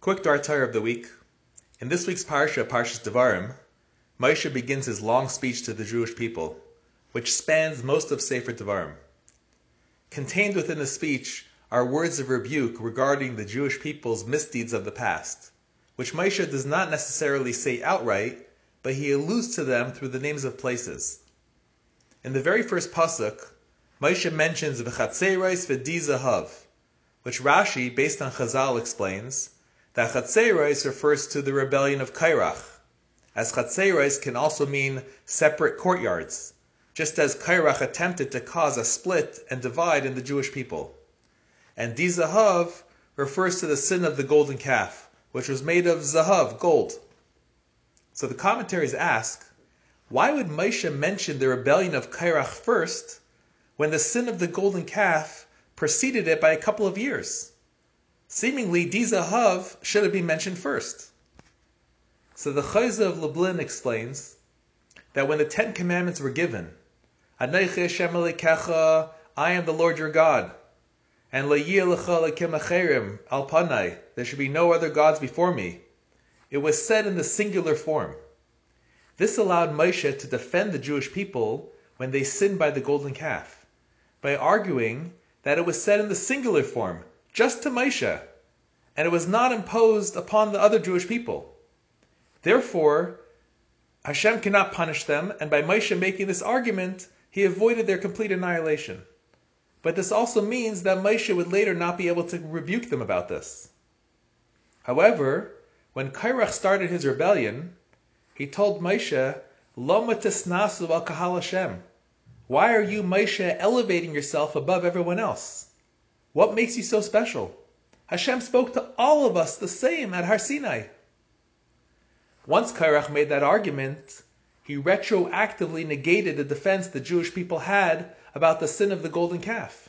Quick Dvar Torah of the week. In this week's parsha, Parshas Devarim, Moshe begins his long speech to the Jewish people, which spans most of Sefer Devarim. Contained within the speech are words of rebuke regarding the Jewish people's misdeeds of the past, which Moshe does not necessarily say outright, but he alludes to them through the names of places. In the very first pasuk, Moshe mentions v'chatzeros v'dizahav, which Rashi, based on Chazal, explains that Chatzeros refers to the rebellion of Korach, as Chatzeros can also mean separate courtyards, just as Korach attempted to cause a split and divide in the Jewish people. And Di Zahav refers to the sin of the golden calf, which was made of Zahav, gold. So the commentaries ask, why would Moshe mention the rebellion of Korach first, when the sin of the golden calf preceded it by a couple of years? Seemingly, Dizahav should have been mentioned first. So the Chozeh of Lublin explains that when the Ten Commandments were given, I am the Lord your God, and al panai, there should be no other gods before me. It was said in the singular form. This allowed Moshe to defend the Jewish people when they sinned by the golden calf, by arguing that it was said in the singular form, just to Moshe, and it was not imposed upon the other Jewish people. Therefore, Hashem cannot punish them, and by Moshe making this argument, he avoided their complete annihilation. But this also means that Moshe would later not be able to rebuke them about this. However, when Korach started his rebellion, he told Moshe, Loma tisnasu al kahal Hashem. Why are you, Moshe, elevating yourself above everyone else? What makes you so special? Hashem spoke to all of us the same at Har Sinai. Once Korach made that argument, he retroactively negated the defense the Jewish people had about the sin of the golden calf,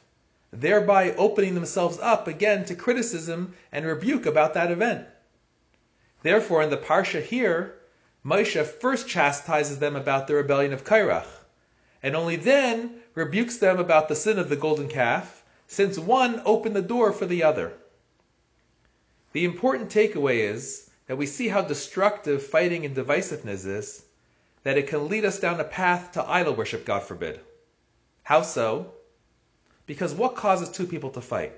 thereby opening themselves up again to criticism and rebuke about that event. Therefore, in the Parsha here, Moshe first chastises them about the rebellion of Korach, and only then rebukes them about the sin of the golden calf, since one opened the door for the other. The important takeaway is that we see how destructive fighting and divisiveness is, that it can lead us down a path to idol worship, God forbid. How so? Because what causes two people to fight?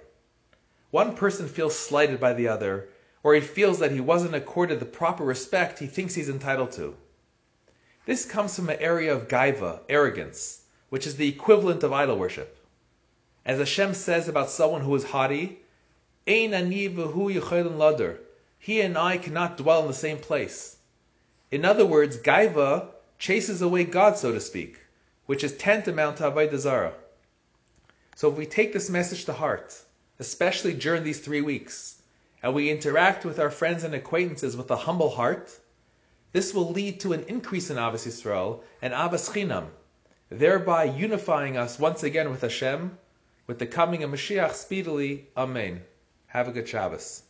One person feels slighted by the other, or he feels that he wasn't accorded the proper respect he thinks he's entitled to. This comes from an area of gaiva, arrogance, which is the equivalent of idol worship. As Hashem says about someone who is haughty. He and I cannot dwell in the same place. In other words, Gaiva chases away God, so to speak, which is tantamount to Avodah. So if we take this message to heart, especially during these three weeks, and we interact with our friends and acquaintances with a humble heart, this will lead to an increase in Ahavas Yisrael and Ahavas Chinam, thereby unifying us once again with Hashem with the coming of Mashiach speedily. Amen. Have a good Shabbos.